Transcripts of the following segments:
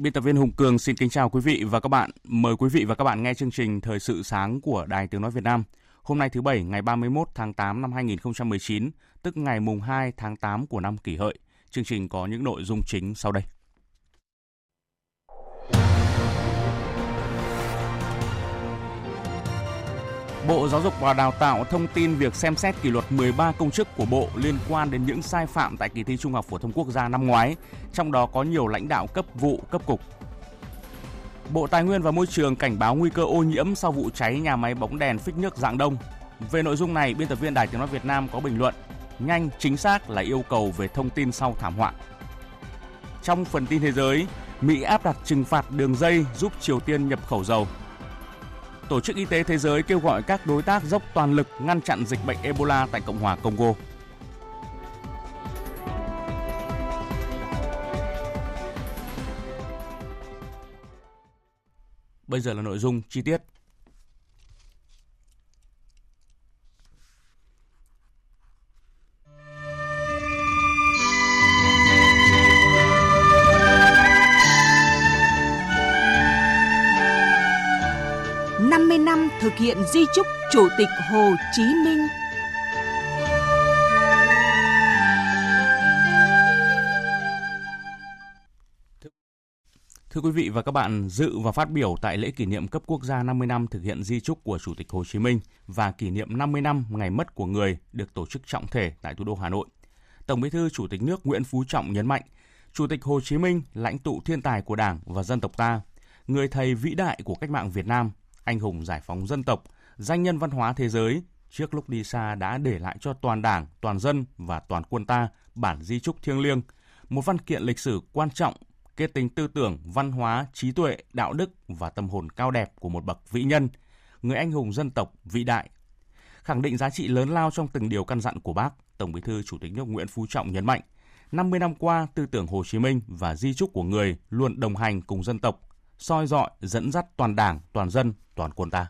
Biên tập viên Hùng Cường xin kính chào quý vị và các bạn. Mời quý vị và các bạn nghe chương trình Thời sự sáng của Đài Tiếng Nói Việt Nam. Hôm nay thứ Bảy ngày 31 tháng 8 năm 2019, tức ngày mùng 2 tháng 8 của năm kỷ hợi. Chương trình có những nội dung chính sau đây. Bộ Giáo dục và Đào tạo thông tin việc xem xét kỷ luật 13 công chức của Bộ liên quan đến những sai phạm tại kỳ thi Trung học phổ thông quốc gia năm ngoái, trong đó có nhiều lãnh đạo cấp vụ, cấp cục. Bộ Tài nguyên và Môi trường cảnh báo nguy cơ ô nhiễm sau vụ cháy nhà máy bóng đèn phích nước dạng đông. Về nội dung này, biên tập viên Đài Tiếng nói Việt Nam có bình luận nhanh, chính xác là yêu cầu về thông tin sau thảm họa. Trong phần tin thế giới, Mỹ áp đặt trừng phạt đường dây giúp Triều Tiên nhập khẩu dầu. Tổ chức Y tế Thế giới kêu gọi các đối tác dốc toàn lực ngăn chặn dịch bệnh Ebola tại Cộng hòa Congo. Bây giờ là nội dung chi tiết. Hiện di chúc Chủ tịch Hồ Chí Minh. Thưa quý vị và các bạn, dự và phát biểu tại lễ kỷ niệm cấp quốc gia 50 năm thực hiện di chúc của Chủ tịch Hồ Chí Minh và kỷ niệm 50 năm ngày mất của người được tổ chức trọng thể tại thủ đô Hà Nội. Tổng Bí thư Chủ tịch nước Nguyễn Phú Trọng nhấn mạnh, Chủ tịch Hồ Chí Minh, lãnh tụ thiên tài của Đảng và dân tộc ta, người thầy vĩ đại của cách mạng Việt Nam, anh hùng giải phóng dân tộc, danh nhân văn hóa thế giới, trước lúc đi xa đã để lại cho toàn đảng, toàn dân và toàn quân ta bản di trúc thiêng liêng, một văn kiện lịch sử quan trọng kết tinh tư tưởng, văn hóa, trí tuệ, đạo đức và tâm hồn cao đẹp của một bậc vĩ nhân, người anh hùng dân tộc vĩ đại. Khẳng định giá trị lớn lao trong từng điều căn dặn của bác, Tổng Bí thư Chủ tịch nước Nguyễn Phú Trọng nhấn mạnh, 50 năm qua, tư tưởng Hồ Chí Minh và di trúc của người luôn đồng hành cùng dân tộc, soi dọi, dẫn dắt toàn đảng, toàn dân, toàn quân ta.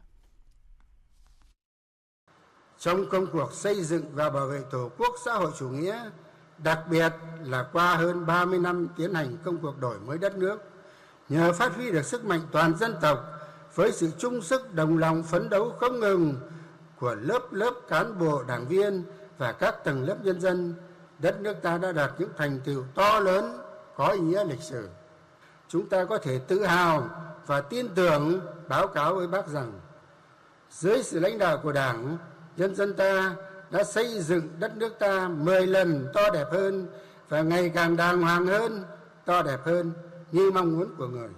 Trong công cuộc xây dựng và bảo vệ Tổ quốc xã hội chủ nghĩa, đặc biệt là qua hơn 30 năm tiến hành công cuộc đổi mới đất nước, nhờ phát huy được sức mạnh toàn dân tộc với sự chung sức đồng lòng phấn đấu không ngừng của lớp lớp cán bộ đảng viên và các tầng lớp nhân dân, đất nước ta đã đạt những thành tựu to lớn có ý nghĩa lịch sử chúng ta có thể tự hào và tin tưởng báo cáo với bác rằng dưới sự lãnh đạo của đảng nhân dân ta đã xây dựng đất nước ta 10 lần to đẹp hơn và ngày càng đàng hoàng hơn, to đẹp hơn như mong muốn của người.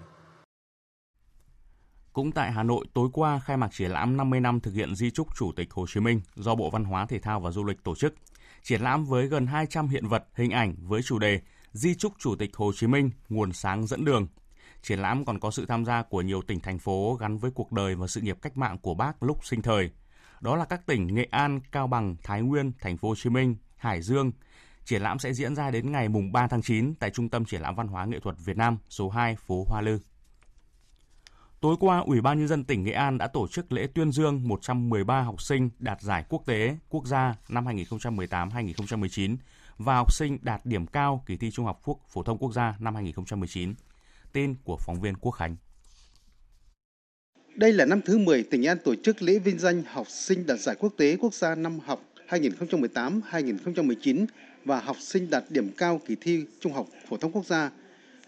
Cũng tại Hà Nội, tối qua khai mạc triển lãm 50 năm thực hiện di trúc Chủ tịch Hồ Chí Minh do Bộ Văn hóa Thể thao và Du lịch tổ chức. Triển lãm với gần 200 hiện vật, hình ảnh với chủ đề Di trúc Chủ tịch Hồ Chí Minh, nguồn sáng dẫn đường. Triển lãm còn có sự tham gia của nhiều tỉnh thành phố gắn với cuộc đời và sự nghiệp cách mạng của bác lúc sinh thời. Đó là các tỉnh Nghệ An, Cao Bằng, Thái Nguyên, Thành phố Hồ Chí Minh, Hải Dương. Triển lãm sẽ diễn ra đến ngày mùng 3 tháng 9 tại Trung tâm Triển lãm Văn hóa Nghệ thuật Việt Nam, số 2, phố Hoa Lư. Tối qua, Ủy ban Nhân dân tỉnh Nghệ An đã tổ chức lễ tuyên dương 113 học sinh đạt giải quốc tế, quốc gia năm 2018-2019 và học sinh đạt điểm cao kỳ thi Trung học phổ thông quốc gia năm 2019. Tin của phóng viên Quốc Khánh. Đây là năm thứ 10 tỉnh An tổ chức lễ vinh danh học sinh đạt giải quốc tế quốc gia năm học 2018-2019 và học sinh đạt điểm cao kỳ thi Trung học phổ thông quốc gia.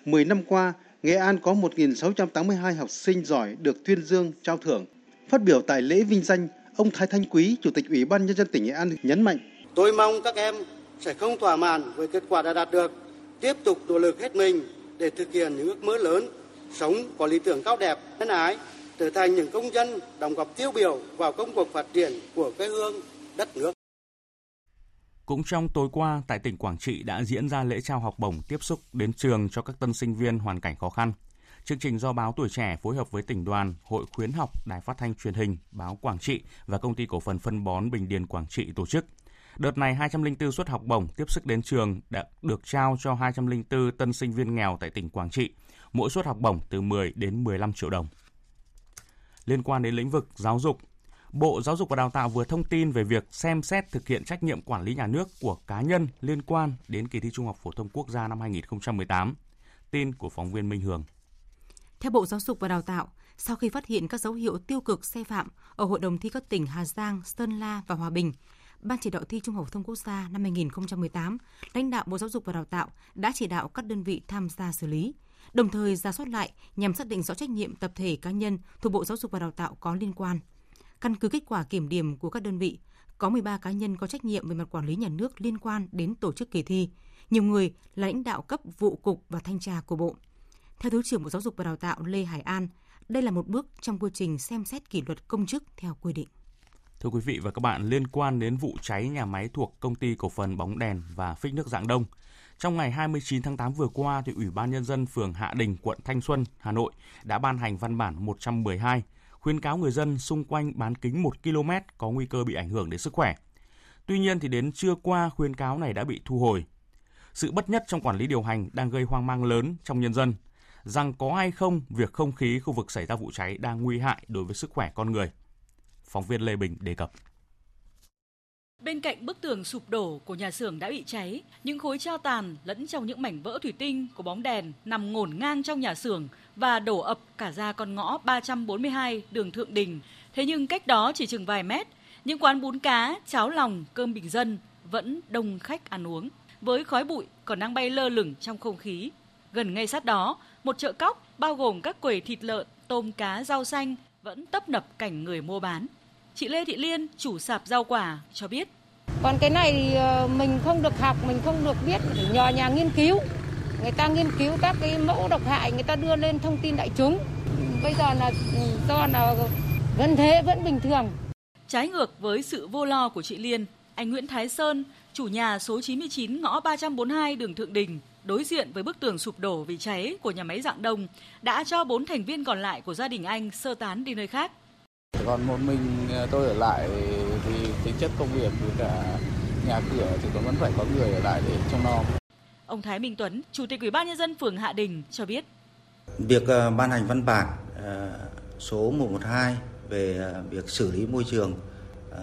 10 năm qua, Nghệ An có 1.682 học sinh giỏi được tuyên dương trao thưởng. Phát biểu tại lễ vinh danh, ông Thái Thanh Quý, Chủ tịch Ủy ban Nhân dân tỉnh Nghệ An nhấn mạnh. Tôi mong các em sẽ không thỏa mãn với kết quả đã đạt được, tiếp tục nỗ lực hết mình để thực hiện những ước mơ lớn, sống có lý tưởng cao đẹp, nhân ái, trở thành những công dân đóng góp tiêu biểu vào công cuộc phát triển của quê hương, đất nước. Cũng trong tối qua, tại tỉnh Quảng Trị đã diễn ra lễ trao học bổng tiếp xúc đến trường cho các tân sinh viên hoàn cảnh khó khăn. Chương trình do báo Tuổi Trẻ phối hợp với tỉnh đoàn, Hội khuyến học, Đài phát thanh truyền hình, báo Quảng Trị và công ty cổ phần phân bón Bình Điền Quảng Trị tổ chức. Đợt này 204 suất học bổng tiếp sức đến trường đã được trao cho 204 tân sinh viên nghèo tại tỉnh Quảng Trị, mỗi suất học bổng từ 10 đến 15 triệu đồng. Liên quan đến lĩnh vực giáo dục, Bộ Giáo dục và Đào tạo vừa thông tin về việc xem xét thực hiện trách nhiệm quản lý nhà nước của cá nhân liên quan đến kỳ thi Trung học phổ thông quốc gia năm 2018. Tin của phóng viên Minh Hường. Theo Bộ Giáo dục và Đào tạo, sau khi phát hiện các dấu hiệu tiêu cực sai phạm ở Hội đồng thi các tỉnh Hà Giang, Sơn La và Hòa Bình, Ban chỉ đạo thi Trung học phổ thông quốc gia năm 2018, lãnh đạo Bộ Giáo dục và Đào tạo đã chỉ đạo các đơn vị tham gia xử lý, đồng thời ra soát lại nhằm xác định rõ trách nhiệm tập thể cá nhân thuộc Bộ Giáo dục và Đào tạo có liên quan. Căn cứ kết quả kiểm điểm của các đơn vị, có 13 cá nhân có trách nhiệm về mặt quản lý nhà nước liên quan đến tổ chức kỳ thi. Nhiều người là lãnh đạo cấp vụ cục và thanh tra của Bộ. Theo Thứ trưởng Bộ Giáo dục và Đào tạo Lê Hải An, đây là một bước trong quy trình xem xét kỷ luật công chức theo quy định. Thưa quý vị và các bạn, liên quan đến vụ cháy nhà máy thuộc công ty cổ phần bóng đèn và phích nước Dạng Đông, trong ngày 29 tháng 8 vừa qua, thì Ủy ban Nhân dân phường Hạ Đình, quận Thanh Xuân, Hà Nội đã ban hành văn bản 112 khuyến cáo người dân xung quanh bán kính 1 km có nguy cơ bị ảnh hưởng đến sức khỏe. Tuy nhiên thì đến trưa qua khuyến cáo này đã bị thu hồi. Sự bất nhất trong quản lý điều hành đang gây hoang mang lớn trong nhân dân rằng có hay không việc không khí khu vực xảy ra vụ cháy đang nguy hại đối với sức khỏe con người. Phóng viên Lê Bình đề cập. Bên cạnh bức tường sụp đổ của nhà xưởng đã bị cháy, những khối tro tàn lẫn trong những mảnh vỡ thủy tinh của bóng đèn nằm ngổn ngang trong nhà xưởng và đổ ập cả ra con ngõ 342 đường Thượng Đình. Thế nhưng cách đó chỉ chừng vài mét, những quán bún cá, cháo lòng, cơm bình dân vẫn đông khách ăn uống. Với khói bụi còn đang bay lơ lửng trong không khí. Gần ngay sát đó, một chợ cóc bao gồm các quầy thịt lợn, tôm cá, rau xanh vẫn tấp nập cảnh người mua bán. Chị Lê Thị Liên, chủ sạp rau quả, cho biết. Còn cái này thì ờ, mình không được học, mình không được biết, nhờ nhà nghiên cứu. Người ta nghiên cứu các cái mẫu độc hại, người ta đưa lên thông tin đại chúng. Bây giờ là ừ, do là vẫn thế, vẫn bình thường. Trái ngược với sự vô lo của chị Liên, anh Nguyễn Thái Sơn, chủ nhà số 99 ngõ 342 đường Thượng Đình, đối diện với bức tường sụp đổ vì cháy của nhà máy dạng đông, đã cho bốn thành viên còn lại của gia đình anh sơ tán đi nơi khác. Còn một mình ờ, tôi ở lại thì tính chất công việc với cả nhà cửa thì vẫn phải có người ở lại để trông nom. Ông Thái Minh Tuấn, Chủ tịch Ủy ban nhân dân phường Hạ Đình cho biết. Việc ờ, ban hành văn bản ờ, số 112 về việc xử lý môi trường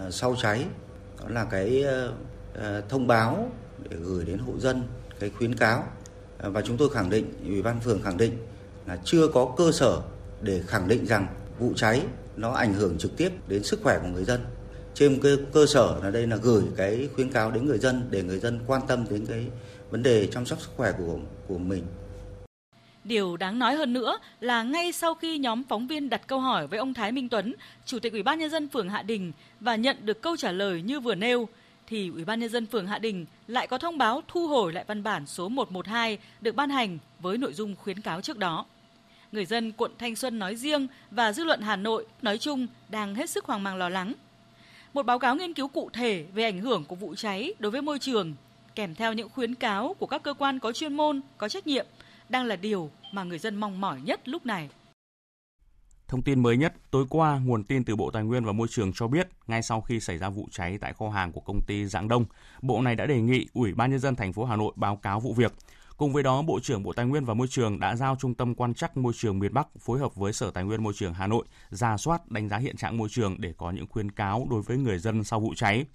sau cháy đó là cái thông báo để gửi đến hộ dân cái khuyến cáo và chúng tôi khẳng định ủy ban phường khẳng định là chưa có cơ sở để khẳng định rằng vụ cháy nó ảnh hưởng trực tiếp đến sức khỏe của người dân trên cơ, cơ sở là đây là gửi cái khuyến cáo đến người dân để người dân quan tâm đến cái vấn đề chăm sóc sức khỏe của của mình. Điều đáng nói hơn nữa là ngay sau khi nhóm phóng viên đặt câu hỏi với ông Thái Minh Tuấn, Chủ tịch Ủy ban nhân dân phường Hạ Đình và nhận được câu trả lời như vừa nêu, thì Ủy ban nhân dân phường Hạ Đình lại có thông báo thu hồi lại văn bản số 112 được ban hành với nội dung khuyến cáo trước đó người dân quận Thanh Xuân nói riêng và dư luận Hà Nội nói chung đang hết sức hoang mang lo lắng. Một báo cáo nghiên cứu cụ thể về ảnh hưởng của vụ cháy đối với môi trường kèm theo những khuyến cáo của các cơ quan có chuyên môn, có trách nhiệm đang là điều mà người dân mong mỏi nhất lúc này. Thông tin mới nhất, tối qua, nguồn tin từ Bộ Tài nguyên và Môi trường cho biết, ngay sau khi xảy ra vụ cháy tại kho hàng của công ty Giảng Đông, Bộ này đã đề nghị Ủy ban nhân dân thành phố Hà Nội báo cáo vụ việc. Cùng với đó, Bộ trưởng Bộ Tài nguyên và Môi trường đã giao Trung tâm Quan trắc Môi trường miền Bắc phối hợp với Sở Tài nguyên Môi trường Hà Nội ra soát đánh giá hiện trạng môi trường để có những khuyến cáo đối với người dân sau vụ cháy.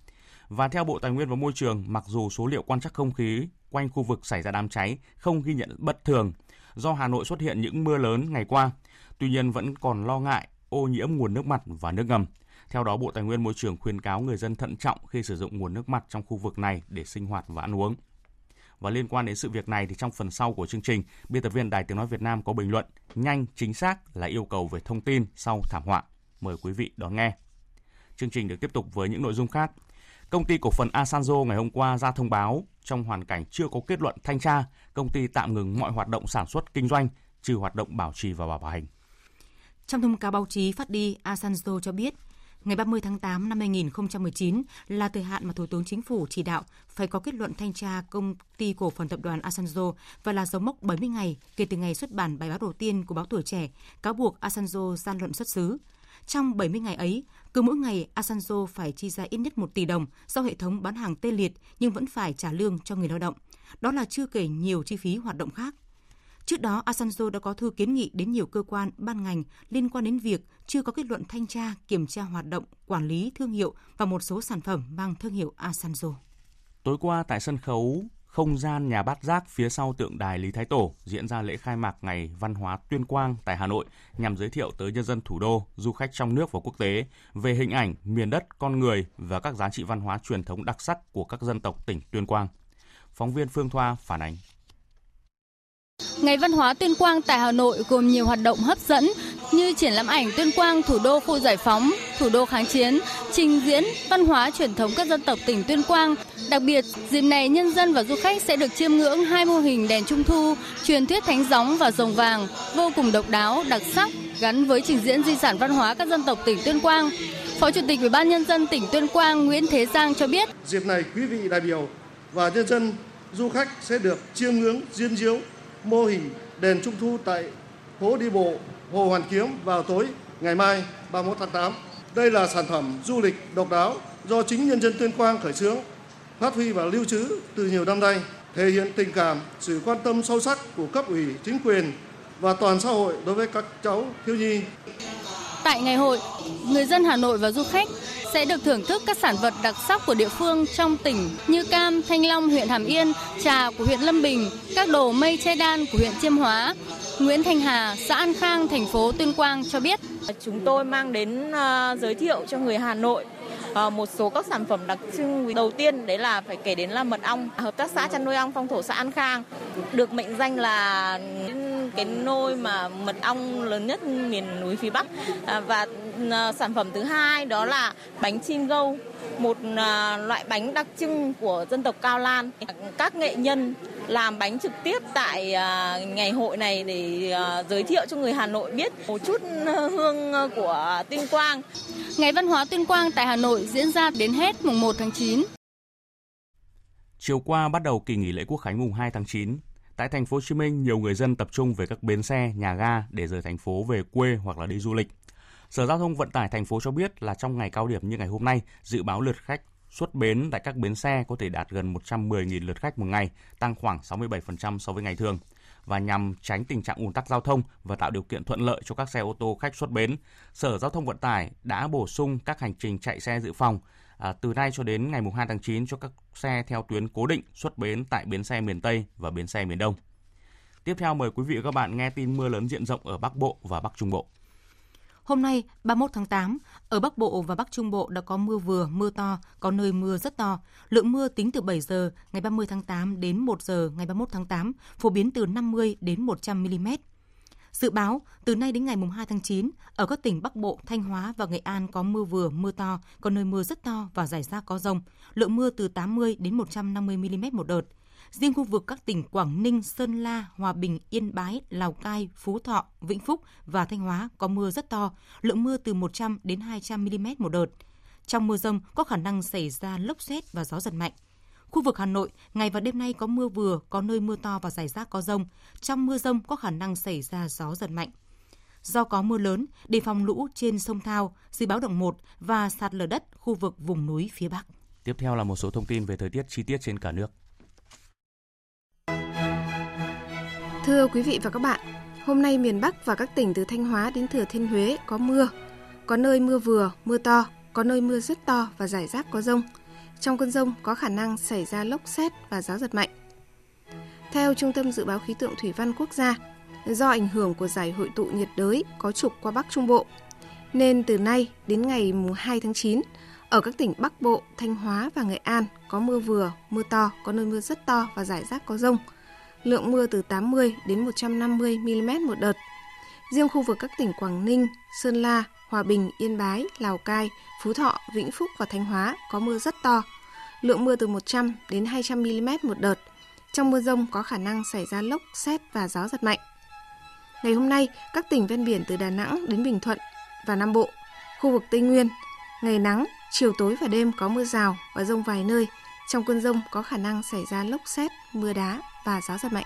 Và theo Bộ Tài nguyên và Môi trường, mặc dù số liệu quan trắc không khí quanh khu vực xảy ra đám cháy không ghi nhận bất thường do Hà Nội xuất hiện những mưa lớn ngày qua, tuy nhiên vẫn còn lo ngại ô nhiễm nguồn nước mặt và nước ngầm. Theo đó, Bộ Tài nguyên Môi trường khuyên cáo người dân thận trọng khi sử dụng nguồn nước mặt trong khu vực này để sinh hoạt và ăn uống. Và liên quan đến sự việc này thì trong phần sau của chương trình, biên tập viên Đài Tiếng Nói Việt Nam có bình luận nhanh, chính xác là yêu cầu về thông tin sau thảm họa. Mời quý vị đón nghe. Chương trình được tiếp tục với những nội dung khác. Công ty cổ phần Asanzo ngày hôm qua ra thông báo trong hoàn cảnh chưa có kết luận thanh tra, công ty tạm ngừng mọi hoạt động sản xuất kinh doanh, trừ hoạt động bảo trì và bảo hành. Trong thông cáo báo chí phát đi, Asanzo cho biết, ngày 30 tháng 8 năm 2019 là thời hạn mà Thủ tướng Chính phủ chỉ đạo phải có kết luận thanh tra công ty cổ phần tập đoàn Asanzo và là dấu mốc 70 ngày kể từ ngày xuất bản bài báo đầu tiên của báo Tuổi Trẻ cáo buộc Asanzo gian lận xuất xứ. Trong 70 ngày ấy, cứ mỗi ngày Asanzo phải chi ra ít nhất 1 tỷ đồng do hệ thống bán hàng tê liệt nhưng vẫn phải trả lương cho người lao động. Đó là chưa kể nhiều chi phí hoạt động khác. Trước đó, Asanzo đã có thư kiến nghị đến nhiều cơ quan, ban ngành liên quan đến việc chưa có kết luận thanh tra, kiểm tra hoạt động, quản lý thương hiệu và một số sản phẩm mang thương hiệu Asanzo. Tối qua tại sân khấu không gian nhà bát giác phía sau tượng đài Lý Thái Tổ diễn ra lễ khai mạc Ngày Văn hóa Tuyên Quang tại Hà Nội nhằm giới thiệu tới nhân dân thủ đô, du khách trong nước và quốc tế về hình ảnh, miền đất, con người và các giá trị văn hóa truyền thống đặc sắc của các dân tộc tỉnh Tuyên Quang. Phóng viên Phương Thoa phản ánh. Ngày văn hóa Tuyên Quang tại Hà Nội gồm nhiều hoạt động hấp dẫn như triển lãm ảnh Tuyên Quang thủ đô khu giải phóng, thủ đô kháng chiến, trình diễn văn hóa truyền thống các dân tộc tỉnh Tuyên Quang. Đặc biệt, dịp này nhân dân và du khách sẽ được chiêm ngưỡng hai mô hình đèn trung thu, truyền thuyết thánh gióng và rồng vàng vô cùng độc đáo, đặc sắc gắn với trình diễn di sản văn hóa các dân tộc tỉnh Tuyên Quang. Phó Chủ tịch Ủy ban nhân dân tỉnh Tuyên Quang Nguyễn Thế Giang cho biết: Dịp này quý vị đại biểu và nhân dân du khách sẽ được chiêm ngưỡng diên diếu mô hình đèn trung thu tại phố đi bộ Hồ Hoàn Kiếm vào tối ngày mai 31 tháng 8. Đây là sản phẩm du lịch độc đáo do chính nhân dân Tuyên Quang khởi xướng, phát huy và lưu trữ từ nhiều năm nay, thể hiện tình cảm, sự quan tâm sâu sắc của cấp ủy, chính quyền và toàn xã hội đối với các cháu thiếu nhi. Tại ngày hội, người dân Hà Nội và du khách sẽ được thưởng thức các sản vật đặc sắc của địa phương trong tỉnh như cam, thanh long huyện Hàm Yên, trà của huyện Lâm Bình, các đồ mây che đan của huyện Chiêm Hóa. Nguyễn Thanh Hà, xã An Khang, thành phố Tuyên Quang cho biết. Chúng tôi mang đến uh, giới thiệu cho người Hà Nội ờ, một số các sản phẩm đặc trưng đầu tiên đấy là phải kể đến là mật ong hợp tác xã chăn nuôi ong phong thổ xã An Khang được mệnh danh là cái nôi mà mật ong lớn nhất miền núi phía Bắc à, và sản phẩm thứ hai đó là bánh chin gâu một à, loại bánh đặc trưng của dân tộc Cao Lan các nghệ nhân làm bánh trực tiếp tại ngày hội này để giới thiệu cho người Hà Nội biết một chút hương của Tuyên Quang. Ngày văn hóa Tuyên Quang tại Hà Nội diễn ra đến hết mùng 1 tháng 9. Chiều qua bắt đầu kỳ nghỉ lễ Quốc khánh mùng 2 tháng 9. Tại thành phố Hồ Chí Minh, nhiều người dân tập trung về các bến xe, nhà ga để rời thành phố về quê hoặc là đi du lịch. Sở Giao thông Vận tải thành phố cho biết là trong ngày cao điểm như ngày hôm nay, dự báo lượt khách xuất bến tại các bến xe có thể đạt gần 110.000 lượt khách một ngày, tăng khoảng 67% so với ngày thường. Và nhằm tránh tình trạng ùn tắc giao thông và tạo điều kiện thuận lợi cho các xe ô tô khách xuất bến, Sở Giao thông Vận tải đã bổ sung các hành trình chạy xe dự phòng à, từ nay cho đến ngày 2 tháng 9 cho các xe theo tuyến cố định xuất bến tại bến xe miền Tây và bến xe miền Đông. Tiếp theo mời quý vị và các bạn nghe tin mưa lớn diện rộng ở Bắc Bộ và Bắc Trung Bộ. Hôm nay, 31 tháng 8, ở Bắc Bộ và Bắc Trung Bộ đã có mưa vừa, mưa to, có nơi mưa rất to. Lượng mưa tính từ 7 giờ ngày 30 tháng 8 đến 1 giờ ngày 31 tháng 8, phổ biến từ 50 đến 100 mm. Dự báo, từ nay đến ngày 2 tháng 9, ở các tỉnh Bắc Bộ, Thanh Hóa và Nghệ An có mưa vừa, mưa to, có nơi mưa rất to và rải rác có rông. Lượng mưa từ 80 đến 150 mm một đợt. Riêng khu vực các tỉnh Quảng Ninh, Sơn La, Hòa Bình, Yên Bái, Lào Cai, Phú Thọ, Vĩnh Phúc và Thanh Hóa có mưa rất to, lượng mưa từ 100 đến 200 mm một đợt. Trong mưa rông có khả năng xảy ra lốc xét và gió giật mạnh. Khu vực Hà Nội, ngày và đêm nay có mưa vừa, có nơi mưa to và rải rác có rông. Trong mưa rông có khả năng xảy ra gió giật mạnh. Do có mưa lớn, đề phòng lũ trên sông Thao, dự báo động 1 và sạt lở đất khu vực vùng núi phía Bắc. Tiếp theo là một số thông tin về thời tiết chi tiết trên cả nước. Thưa quý vị và các bạn, hôm nay miền Bắc và các tỉnh từ Thanh Hóa đến Thừa Thiên Huế có mưa. Có nơi mưa vừa, mưa to, có nơi mưa rất to và rải rác có rông. Trong cơn rông có khả năng xảy ra lốc xét và gió giật mạnh. Theo Trung tâm Dự báo Khí tượng Thủy văn Quốc gia, do ảnh hưởng của giải hội tụ nhiệt đới có trục qua Bắc Trung Bộ, nên từ nay đến ngày 2 tháng 9, ở các tỉnh Bắc Bộ, Thanh Hóa và Nghệ An có mưa vừa, mưa to, có nơi mưa rất to và rải rác có rông. Lượng mưa từ 80 đến 150 mm một đợt. Riêng khu vực các tỉnh Quảng Ninh, Sơn La, Hòa Bình, Yên Bái, Lào Cai, Phú Thọ, Vĩnh Phúc và Thanh Hóa có mưa rất to. lượng mưa từ 100 đến 200 mm một đợt. Trong mưa rông có khả năng xảy ra lốc, xét và gió giật mạnh. Ngày hôm nay, các tỉnh ven biển từ Đà Nẵng đến Bình Thuận và Nam Bộ, khu vực Tây Nguyên, ngày nắng, chiều tối và đêm có mưa rào và rông vài nơi. Trong cơn rông có khả năng xảy ra lốc xét, mưa đá và gió giật mạnh.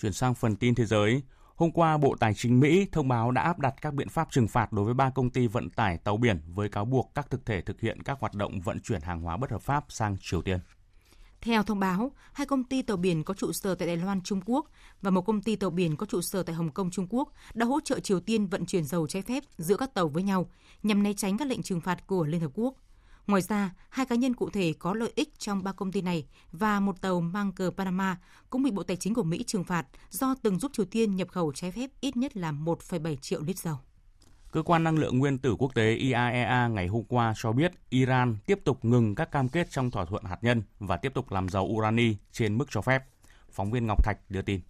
Chuyển sang phần tin thế giới, hôm qua Bộ Tài chính Mỹ thông báo đã áp đặt các biện pháp trừng phạt đối với ba công ty vận tải tàu biển với cáo buộc các thực thể thực hiện các hoạt động vận chuyển hàng hóa bất hợp pháp sang Triều Tiên. Theo thông báo, hai công ty tàu biển có trụ sở tại Đài Loan, Trung Quốc và một công ty tàu biển có trụ sở tại Hồng Kông, Trung Quốc đã hỗ trợ Triều Tiên vận chuyển dầu trái phép giữa các tàu với nhau nhằm né tránh các lệnh trừng phạt của Liên Hợp Quốc. Ngoài ra, hai cá nhân cụ thể có lợi ích trong ba công ty này và một tàu mang cờ Panama cũng bị Bộ Tài chính của Mỹ trừng phạt do từng giúp Triều Tiên nhập khẩu trái phép ít nhất là 1,7 triệu lít dầu. Cơ quan năng lượng nguyên tử quốc tế IAEA ngày hôm qua cho biết Iran tiếp tục ngừng các cam kết trong thỏa thuận hạt nhân và tiếp tục làm giàu urani trên mức cho phép. Phóng viên Ngọc Thạch đưa tin.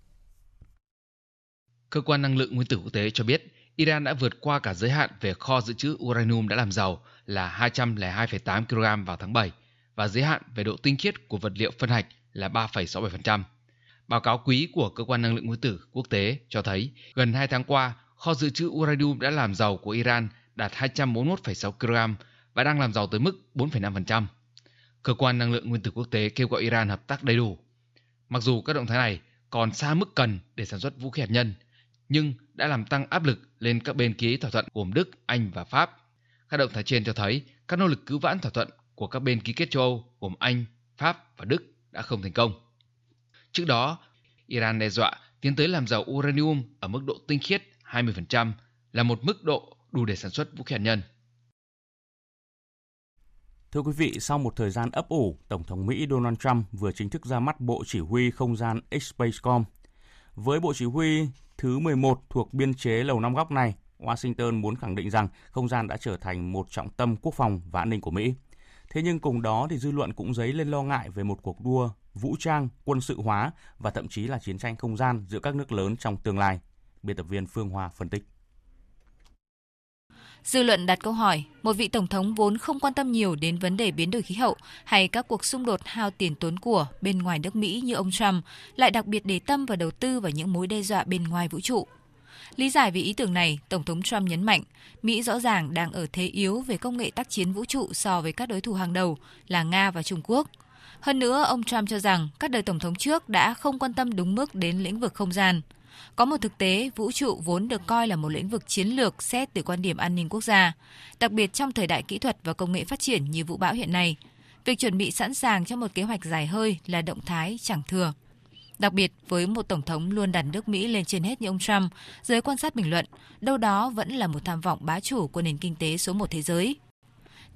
Cơ quan năng lượng nguyên tử quốc tế cho biết Iran đã vượt qua cả giới hạn về kho dự trữ uranium đã làm giàu là 202,8 kg vào tháng 7 và giới hạn về độ tinh khiết của vật liệu phân hạch là 3,67%. Báo cáo quý của Cơ quan Năng lượng Nguyên tử Quốc tế cho thấy gần 2 tháng qua, kho dự trữ uranium đã làm giàu của Iran đạt 241,6 kg và đang làm giàu tới mức 4,5%. Cơ quan Năng lượng Nguyên tử Quốc tế kêu gọi Iran hợp tác đầy đủ. Mặc dù các động thái này còn xa mức cần để sản xuất vũ khí hạt nhân, nhưng đã làm tăng áp lực lên các bên ký thỏa thuận gồm Đức, Anh và Pháp. Các động thái trên cho thấy các nỗ lực cứu vãn thỏa thuận của các bên ký kết châu Âu gồm Anh, Pháp và Đức đã không thành công. Trước đó, Iran đe dọa tiến tới làm giàu uranium ở mức độ tinh khiết 20% là một mức độ đủ để sản xuất vũ khí hạt nhân. Thưa quý vị, sau một thời gian ấp ủ, Tổng thống Mỹ Donald Trump vừa chính thức ra mắt Bộ Chỉ huy Không gian Spacecom. Với Bộ Chỉ huy thứ 11 thuộc biên chế Lầu Năm Góc này, Washington muốn khẳng định rằng không gian đã trở thành một trọng tâm quốc phòng và an ninh của Mỹ. Thế nhưng cùng đó thì dư luận cũng dấy lên lo ngại về một cuộc đua vũ trang, quân sự hóa và thậm chí là chiến tranh không gian giữa các nước lớn trong tương lai. Biên tập viên Phương Hoa phân tích. Dư luận đặt câu hỏi, một vị tổng thống vốn không quan tâm nhiều đến vấn đề biến đổi khí hậu hay các cuộc xung đột hao tiền tốn của bên ngoài nước Mỹ như ông Trump lại đặc biệt để tâm và đầu tư vào những mối đe dọa bên ngoài vũ trụ. Lý giải về ý tưởng này, Tổng thống Trump nhấn mạnh, Mỹ rõ ràng đang ở thế yếu về công nghệ tác chiến vũ trụ so với các đối thủ hàng đầu là Nga và Trung Quốc. Hơn nữa, ông Trump cho rằng các đời tổng thống trước đã không quan tâm đúng mức đến lĩnh vực không gian. Có một thực tế, vũ trụ vốn được coi là một lĩnh vực chiến lược xét từ quan điểm an ninh quốc gia, đặc biệt trong thời đại kỹ thuật và công nghệ phát triển như vũ bão hiện nay. Việc chuẩn bị sẵn sàng cho một kế hoạch dài hơi là động thái chẳng thừa. Đặc biệt với một tổng thống luôn đặt nước Mỹ lên trên hết như ông Trump, giới quan sát bình luận, đâu đó vẫn là một tham vọng bá chủ của nền kinh tế số một thế giới.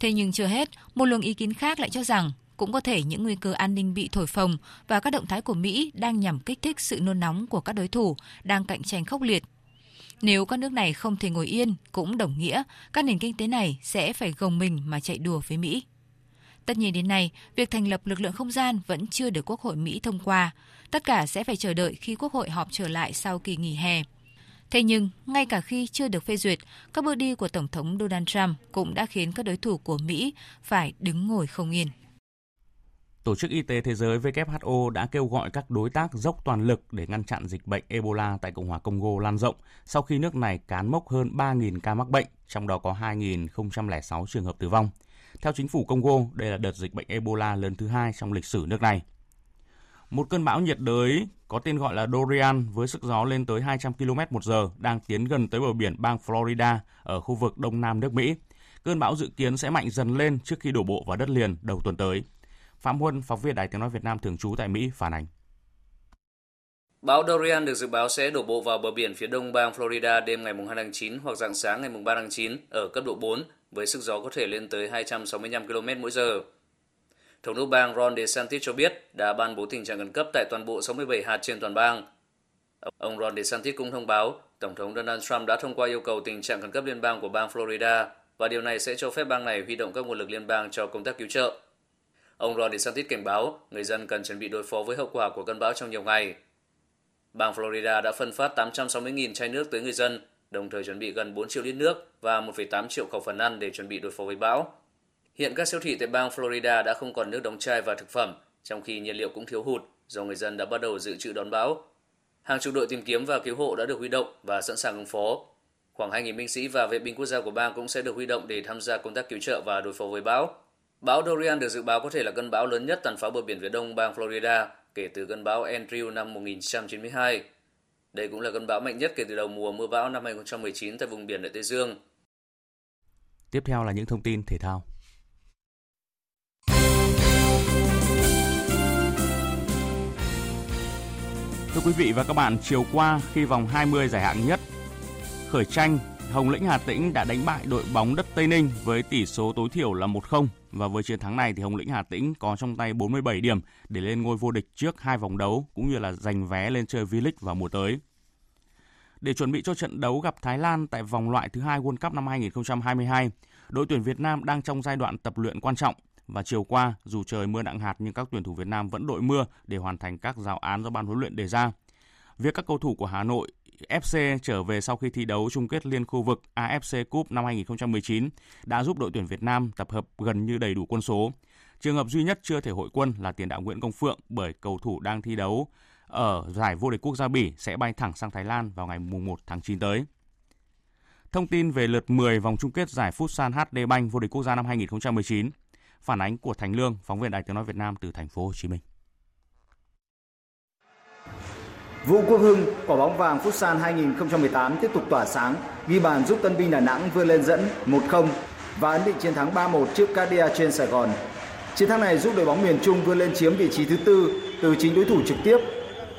Thế nhưng chưa hết, một luồng ý kiến khác lại cho rằng cũng có thể những nguy cơ an ninh bị thổi phồng và các động thái của Mỹ đang nhằm kích thích sự nôn nóng của các đối thủ đang cạnh tranh khốc liệt. Nếu các nước này không thể ngồi yên, cũng đồng nghĩa các nền kinh tế này sẽ phải gồng mình mà chạy đùa với Mỹ. Tất nhiên đến nay, việc thành lập lực lượng không gian vẫn chưa được Quốc hội Mỹ thông qua. Tất cả sẽ phải chờ đợi khi Quốc hội họp trở lại sau kỳ nghỉ hè. Thế nhưng, ngay cả khi chưa được phê duyệt, các bước đi của Tổng thống Donald Trump cũng đã khiến các đối thủ của Mỹ phải đứng ngồi không yên. Tổ chức Y tế Thế giới WHO đã kêu gọi các đối tác dốc toàn lực để ngăn chặn dịch bệnh Ebola tại Cộng hòa Congo lan rộng sau khi nước này cán mốc hơn 3.000 ca mắc bệnh, trong đó có 2.006 trường hợp tử vong. Theo chính phủ Congo, đây là đợt dịch bệnh Ebola lớn thứ hai trong lịch sử nước này. Một cơn bão nhiệt đới có tên gọi là Dorian với sức gió lên tới 200 km một giờ đang tiến gần tới bờ biển bang Florida ở khu vực đông nam nước Mỹ. Cơn bão dự kiến sẽ mạnh dần lên trước khi đổ bộ vào đất liền đầu tuần tới. Phạm Huân, phóng viên Đài Tiếng Nói Việt Nam thường trú tại Mỹ, phản ánh. Bão Dorian được dự báo sẽ đổ bộ vào bờ biển phía đông bang Florida đêm ngày 2 tháng 9 hoặc dạng sáng ngày 3 tháng 9 ở cấp độ 4 với sức gió có thể lên tới 265 km mỗi giờ. Thống đốc bang Ron DeSantis cho biết đã ban bố tình trạng khẩn cấp tại toàn bộ 67 hạt trên toàn bang. Ông Ron DeSantis cũng thông báo Tổng thống Donald Trump đã thông qua yêu cầu tình trạng khẩn cấp liên bang của bang Florida và điều này sẽ cho phép bang này huy động các nguồn lực liên bang cho công tác cứu trợ. Ông Ron DeSantis cảnh báo người dân cần chuẩn bị đối phó với hậu quả của cơn bão trong nhiều ngày. Bang Florida đã phân phát 860.000 chai nước tới người dân đồng thời chuẩn bị gần 4 triệu lít nước và 1,8 triệu khẩu phần ăn để chuẩn bị đối phó với bão. Hiện các siêu thị tại bang Florida đã không còn nước đóng chai và thực phẩm, trong khi nhiên liệu cũng thiếu hụt do người dân đã bắt đầu dự trữ đón bão. Hàng chục đội tìm kiếm và cứu hộ đã được huy động và sẵn sàng ứng phó. Khoảng 2.000 binh sĩ và vệ binh quốc gia của bang cũng sẽ được huy động để tham gia công tác cứu trợ và đối phó với bão. Bão Dorian được dự báo có thể là cơn bão lớn nhất tàn phá bờ biển phía đông bang Florida kể từ cơn bão Andrew năm 1992. Đây cũng là cơn bão mạnh nhất kể từ đầu mùa mưa bão năm 2019 tại vùng biển Đại Tây Dương. Tiếp theo là những thông tin thể thao. Thưa quý vị và các bạn, chiều qua khi vòng 20 giải hạng nhất khởi tranh, Hồng Lĩnh Hà Tĩnh đã đánh bại đội bóng đất Tây Ninh với tỷ số tối thiểu là 1-0 và với chiến thắng này thì Hồng Lĩnh Hà Tĩnh có trong tay 47 điểm để lên ngôi vô địch trước hai vòng đấu cũng như là giành vé lên chơi V-League vào mùa tới. Để chuẩn bị cho trận đấu gặp Thái Lan tại vòng loại thứ hai World Cup năm 2022, đội tuyển Việt Nam đang trong giai đoạn tập luyện quan trọng và chiều qua, dù trời mưa nặng hạt nhưng các tuyển thủ Việt Nam vẫn đội mưa để hoàn thành các giáo án do ban huấn luyện đề ra. Việc các cầu thủ của Hà Nội FC trở về sau khi thi đấu chung kết liên khu vực AFC Cup năm 2019 đã giúp đội tuyển Việt Nam tập hợp gần như đầy đủ quân số. Trường hợp duy nhất chưa thể hội quân là tiền đạo Nguyễn Công Phượng bởi cầu thủ đang thi đấu ở giải vô địch quốc gia Bỉ sẽ bay thẳng sang Thái Lan vào ngày 1 tháng 9 tới. Thông tin về lượt 10 vòng chung kết giải Futsal HD Bank vô địch quốc gia năm 2019. Phản ánh của Thành Lương, phóng viên Đài Tiếng nói Việt Nam từ thành phố Hồ Chí Minh. Vũ Quốc Hưng, quả bóng vàng Futsal 2018 tiếp tục tỏa sáng, ghi bàn giúp Tân binh Đà Nẵng vươn lên dẫn 1-0 và ấn định chiến thắng 3-1 trước Cadia trên Sài Gòn. Chiến thắng này giúp đội bóng miền Trung vươn lên chiếm vị trí thứ tư từ chính đối thủ trực tiếp.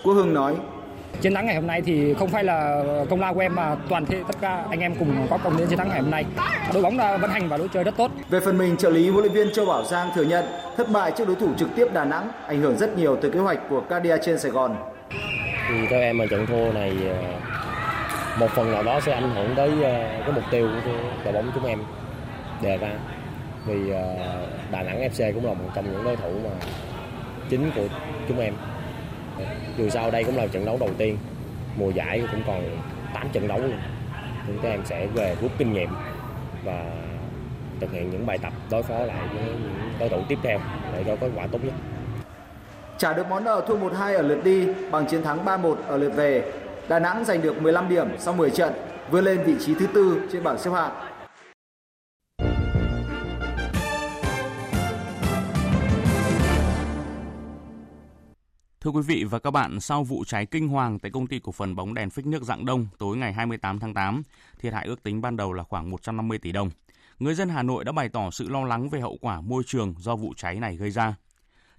Quốc Hưng nói: Chiến thắng ngày hôm nay thì không phải là công lao của em mà toàn thể tất cả anh em cùng có công đến chiến thắng ngày hôm nay. Đội bóng đã vận hành và đối chơi rất tốt. Về phần mình, trợ lý huấn luyện viên Châu Bảo Giang thừa nhận thất bại trước đối thủ trực tiếp Đà Nẵng ảnh hưởng rất nhiều tới kế hoạch của Cadia trên Sài Gòn. Thì theo em mà trận thua này ờ, một phần nào đó sẽ ảnh hưởng tới ờ, cái mục tiêu của đội bóng chúng em đề ra. Vì ờ, Đà Nẵng FC cũng là một trong những đối thủ mà chính của chúng em. Dù sao đây cũng là trận đấu đầu tiên, mùa giải cũng còn 8 trận đấu luôn. Chúng các em sẽ về rút kinh nghiệm và thực hiện những bài tập đối phó lại với những đối thủ tiếp theo để có kết quả tốt nhất trả được món nợ thua 1-2 ở lượt đi bằng chiến thắng 3-1 ở lượt về Đà Nẵng giành được 15 điểm sau 10 trận vươn lên vị trí thứ tư trên bảng xếp hạng Thưa quý vị và các bạn, sau vụ cháy kinh hoàng tại công ty cổ phần bóng đèn phích nước Dạng Đông tối ngày 28 tháng 8, thiệt hại ước tính ban đầu là khoảng 150 tỷ đồng. Người dân Hà Nội đã bày tỏ sự lo lắng về hậu quả môi trường do vụ cháy này gây ra.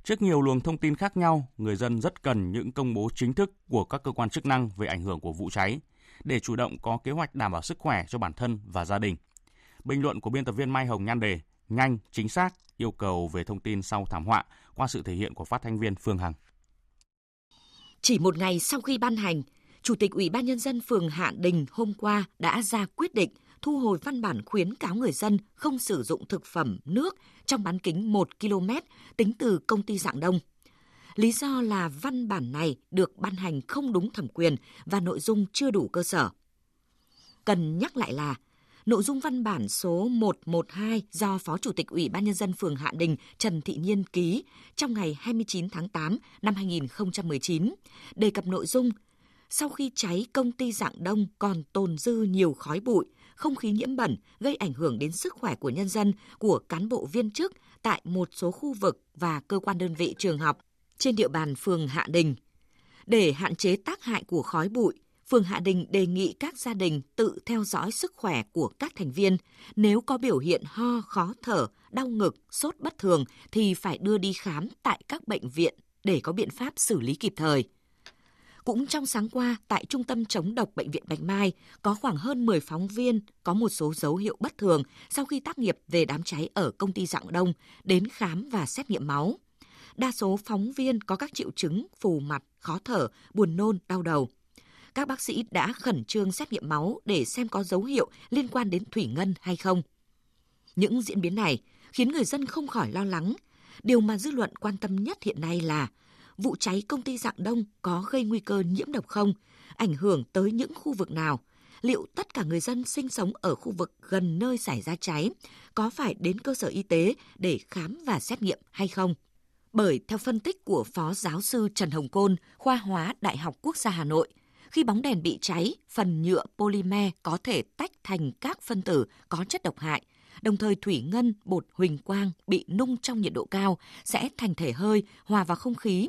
Trước nhiều luồng thông tin khác nhau, người dân rất cần những công bố chính thức của các cơ quan chức năng về ảnh hưởng của vụ cháy để chủ động có kế hoạch đảm bảo sức khỏe cho bản thân và gia đình. Bình luận của biên tập viên Mai Hồng nhan đề nhanh, chính xác, yêu cầu về thông tin sau thảm họa qua sự thể hiện của phát thanh viên Phương Hằng. Chỉ một ngày sau khi ban hành, Chủ tịch Ủy ban Nhân dân phường Hạ Đình hôm qua đã ra quyết định thu hồi văn bản khuyến cáo người dân không sử dụng thực phẩm, nước trong bán kính 1 km tính từ công ty Dạng Đông. Lý do là văn bản này được ban hành không đúng thẩm quyền và nội dung chưa đủ cơ sở. Cần nhắc lại là nội dung văn bản số 112 do Phó Chủ tịch Ủy ban Nhân dân phường Hạ Đình Trần Thị Nhiên ký trong ngày 29 tháng 8 năm 2019 đề cập nội dung sau khi cháy công ty Dạng Đông còn tồn dư nhiều khói bụi, không khí nhiễm bẩn gây ảnh hưởng đến sức khỏe của nhân dân, của cán bộ viên chức tại một số khu vực và cơ quan đơn vị trường học trên địa bàn phường Hạ Đình. Để hạn chế tác hại của khói bụi, phường Hạ Đình đề nghị các gia đình tự theo dõi sức khỏe của các thành viên. Nếu có biểu hiện ho, khó thở, đau ngực, sốt bất thường thì phải đưa đi khám tại các bệnh viện để có biện pháp xử lý kịp thời. Cũng trong sáng qua, tại Trung tâm chống độc Bệnh viện Bạch Mai, có khoảng hơn 10 phóng viên có một số dấu hiệu bất thường sau khi tác nghiệp về đám cháy ở công ty Dạng Đông đến khám và xét nghiệm máu. Đa số phóng viên có các triệu chứng phù mặt, khó thở, buồn nôn, đau đầu các bác sĩ đã khẩn trương xét nghiệm máu để xem có dấu hiệu liên quan đến thủy ngân hay không. Những diễn biến này khiến người dân không khỏi lo lắng. Điều mà dư luận quan tâm nhất hiện nay là vụ cháy công ty Dạng Đông có gây nguy cơ nhiễm độc không, ảnh hưởng tới những khu vực nào, liệu tất cả người dân sinh sống ở khu vực gần nơi xảy ra cháy có phải đến cơ sở y tế để khám và xét nghiệm hay không? Bởi theo phân tích của Phó Giáo sư Trần Hồng Côn, khoa hóa Đại học Quốc gia Hà Nội, khi bóng đèn bị cháy, phần nhựa polymer có thể tách thành các phân tử có chất độc hại. Đồng thời thủy ngân, bột huỳnh quang bị nung trong nhiệt độ cao sẽ thành thể hơi hòa vào không khí.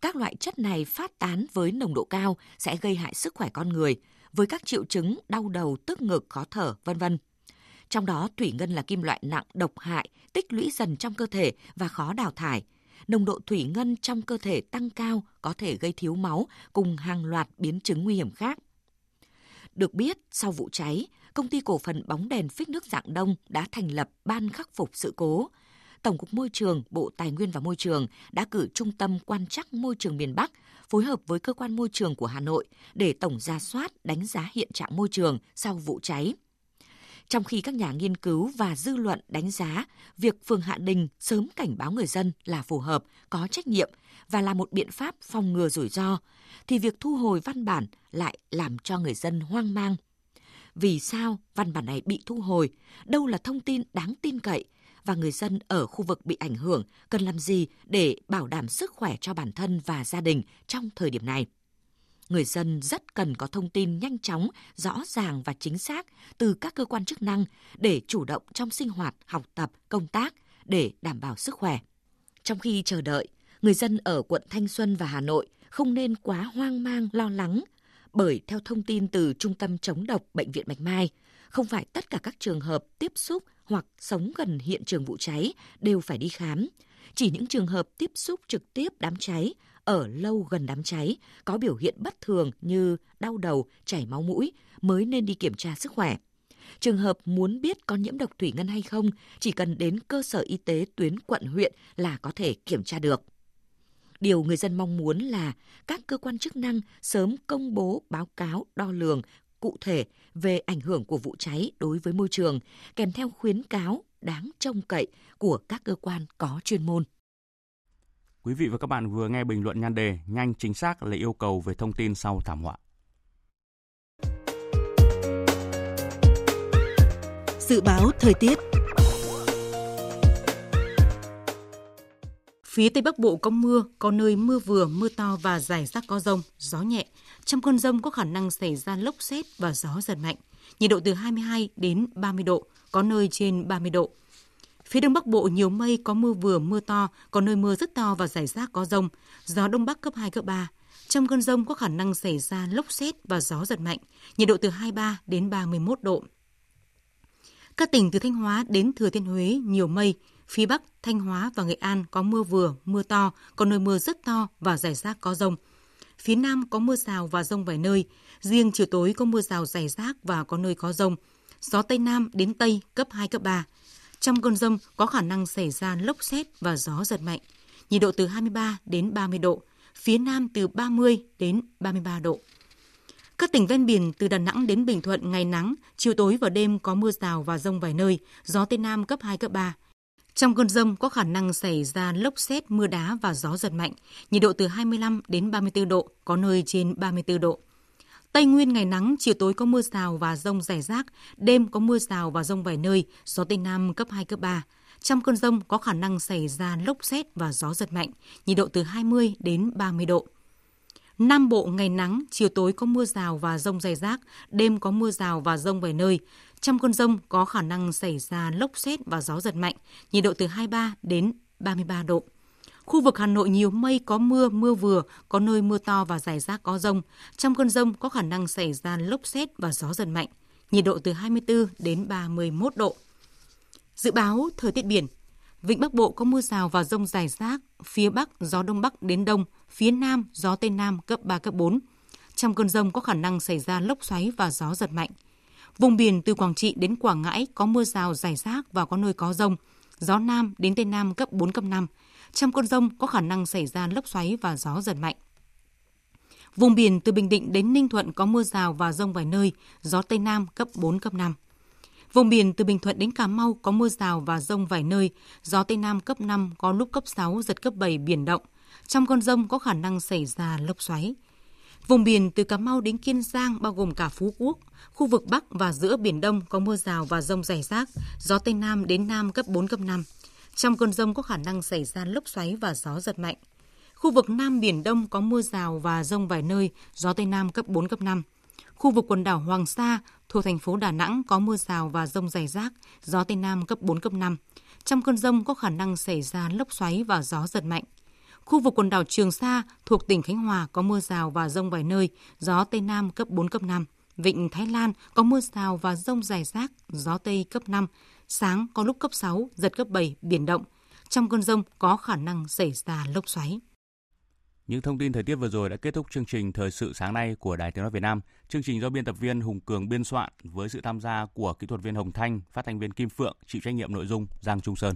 Các loại chất này phát tán với nồng độ cao sẽ gây hại sức khỏe con người, với các triệu chứng đau đầu, tức ngực, khó thở, vân vân. Trong đó thủy ngân là kim loại nặng độc hại, tích lũy dần trong cơ thể và khó đào thải – nồng độ thủy ngân trong cơ thể tăng cao có thể gây thiếu máu cùng hàng loạt biến chứng nguy hiểm khác. Được biết, sau vụ cháy, công ty cổ phần bóng đèn phích nước dạng đông đã thành lập ban khắc phục sự cố. Tổng cục Môi trường, Bộ Tài nguyên và Môi trường đã cử Trung tâm Quan trắc Môi trường miền Bắc phối hợp với cơ quan môi trường của Hà Nội để tổng ra soát đánh giá hiện trạng môi trường sau vụ cháy trong khi các nhà nghiên cứu và dư luận đánh giá việc phường Hạ Đình sớm cảnh báo người dân là phù hợp, có trách nhiệm và là một biện pháp phòng ngừa rủi ro, thì việc thu hồi văn bản lại làm cho người dân hoang mang. Vì sao văn bản này bị thu hồi? Đâu là thông tin đáng tin cậy? Và người dân ở khu vực bị ảnh hưởng cần làm gì để bảo đảm sức khỏe cho bản thân và gia đình trong thời điểm này? người dân rất cần có thông tin nhanh chóng, rõ ràng và chính xác từ các cơ quan chức năng để chủ động trong sinh hoạt, học tập, công tác để đảm bảo sức khỏe. Trong khi chờ đợi, người dân ở quận Thanh Xuân và Hà Nội không nên quá hoang mang lo lắng bởi theo thông tin từ Trung tâm chống độc Bệnh viện Bạch Mai, không phải tất cả các trường hợp tiếp xúc hoặc sống gần hiện trường vụ cháy đều phải đi khám. Chỉ những trường hợp tiếp xúc trực tiếp đám cháy ở lâu gần đám cháy có biểu hiện bất thường như đau đầu, chảy máu mũi mới nên đi kiểm tra sức khỏe. Trường hợp muốn biết có nhiễm độc thủy ngân hay không, chỉ cần đến cơ sở y tế tuyến quận huyện là có thể kiểm tra được. Điều người dân mong muốn là các cơ quan chức năng sớm công bố báo cáo đo lường cụ thể về ảnh hưởng của vụ cháy đối với môi trường, kèm theo khuyến cáo đáng trông cậy của các cơ quan có chuyên môn. Quý vị và các bạn vừa nghe bình luận nhan đề nhanh chính xác là yêu cầu về thông tin sau thảm họa. Dự báo thời tiết Phía Tây Bắc Bộ có mưa, có nơi mưa vừa, mưa to và rải rác có rông, gió nhẹ. Trong cơn rông có khả năng xảy ra lốc xét và gió giật mạnh. Nhiệt độ từ 22 đến 30 độ, có nơi trên 30 độ. Phía Đông Bắc Bộ nhiều mây, có mưa vừa, mưa to, có nơi mưa rất to và rải rác có rông. Gió Đông Bắc cấp 2, cấp 3. Trong cơn rông có khả năng xảy ra lốc xét và gió giật mạnh, nhiệt độ từ 23 đến 31 độ. Các tỉnh từ Thanh Hóa đến Thừa Thiên Huế nhiều mây, phía Bắc, Thanh Hóa và Nghệ An có mưa vừa, mưa to, có nơi mưa rất to và rải rác có rông. Phía Nam có mưa rào và rông vài nơi, riêng chiều tối có mưa rào rải rác và có nơi có rông. Gió Tây Nam đến Tây cấp 2, cấp 3. Trong cơn rông có khả năng xảy ra lốc xét và gió giật mạnh. Nhiệt độ từ 23 đến 30 độ, phía Nam từ 30 đến 33 độ. Các tỉnh ven biển từ Đà Nẵng đến Bình Thuận ngày nắng, chiều tối và đêm có mưa rào và rông vài nơi, gió Tây Nam cấp 2, cấp 3. Trong cơn rông có khả năng xảy ra lốc xét, mưa đá và gió giật mạnh, nhiệt độ từ 25 đến 34 độ, có nơi trên 34 độ. Tây Nguyên ngày nắng, chiều tối có mưa rào và rông rải rác, đêm có mưa rào và rông vài nơi, gió Tây Nam cấp 2, cấp 3. Trong cơn rông có khả năng xảy ra lốc xét và gió giật mạnh, nhiệt độ từ 20 đến 30 độ. Nam Bộ ngày nắng, chiều tối có mưa rào và rông rải rác, đêm có mưa rào và rông vài nơi. Trong cơn rông có khả năng xảy ra lốc xét và gió giật mạnh, nhiệt độ từ 23 đến 33 độ. Khu vực Hà Nội nhiều mây có mưa, mưa vừa, có nơi mưa to và rải rác có rông. Trong cơn rông có khả năng xảy ra lốc xét và gió giật mạnh. Nhiệt độ từ 24 đến 31 độ. Dự báo thời tiết biển. Vịnh Bắc Bộ có mưa rào và rông rải rác, phía Bắc gió Đông Bắc đến Đông, phía Nam gió Tây Nam cấp 3, cấp 4. Trong cơn rông có khả năng xảy ra lốc xoáy và gió giật mạnh. Vùng biển từ Quảng Trị đến Quảng Ngãi có mưa rào rải rác và có nơi có rông. Gió Nam đến Tây Nam cấp 4, cấp 5. Trong cơn rông có khả năng xảy ra lốc xoáy và gió giật mạnh. Vùng biển từ Bình Định đến Ninh Thuận có mưa rào và rông vài nơi, gió Tây Nam cấp 4, cấp 5. Vùng biển từ Bình Thuận đến Cà Mau có mưa rào và rông vài nơi, gió Tây Nam cấp 5, có lúc cấp 6, giật cấp 7 biển động. Trong cơn rông có khả năng xảy ra lốc xoáy. Vùng biển từ Cà Mau đến Kiên Giang bao gồm cả Phú Quốc, khu vực Bắc và giữa Biển Đông có mưa rào và rông rải rác, gió Tây Nam đến Nam cấp 4, cấp 5. Trong cơn rông có khả năng xảy ra lốc xoáy và gió giật mạnh. Khu vực Nam Biển Đông có mưa rào và rông vài nơi, gió Tây Nam cấp 4, cấp 5. Khu vực quần đảo Hoàng Sa thuộc thành phố Đà Nẵng có mưa rào và rông rải rác, gió Tây Nam cấp 4, cấp 5. Trong cơn rông có khả năng xảy ra lốc xoáy và gió giật mạnh. Khu vực quần đảo Trường Sa thuộc tỉnh Khánh Hòa có mưa rào và rông vài nơi, gió Tây Nam cấp 4, cấp 5. Vịnh Thái Lan có mưa rào và rông rải rác, gió Tây cấp 5. Sáng có lúc cấp 6, giật cấp 7, biển động. Trong cơn rông có khả năng xảy ra lốc xoáy. Những thông tin thời tiết vừa rồi đã kết thúc chương trình Thời sự sáng nay của Đài Tiếng Nói Việt Nam. Chương trình do biên tập viên Hùng Cường biên soạn với sự tham gia của kỹ thuật viên Hồng Thanh, phát thanh viên Kim Phượng, chịu trách nhiệm nội dung Giang Trung Sơn.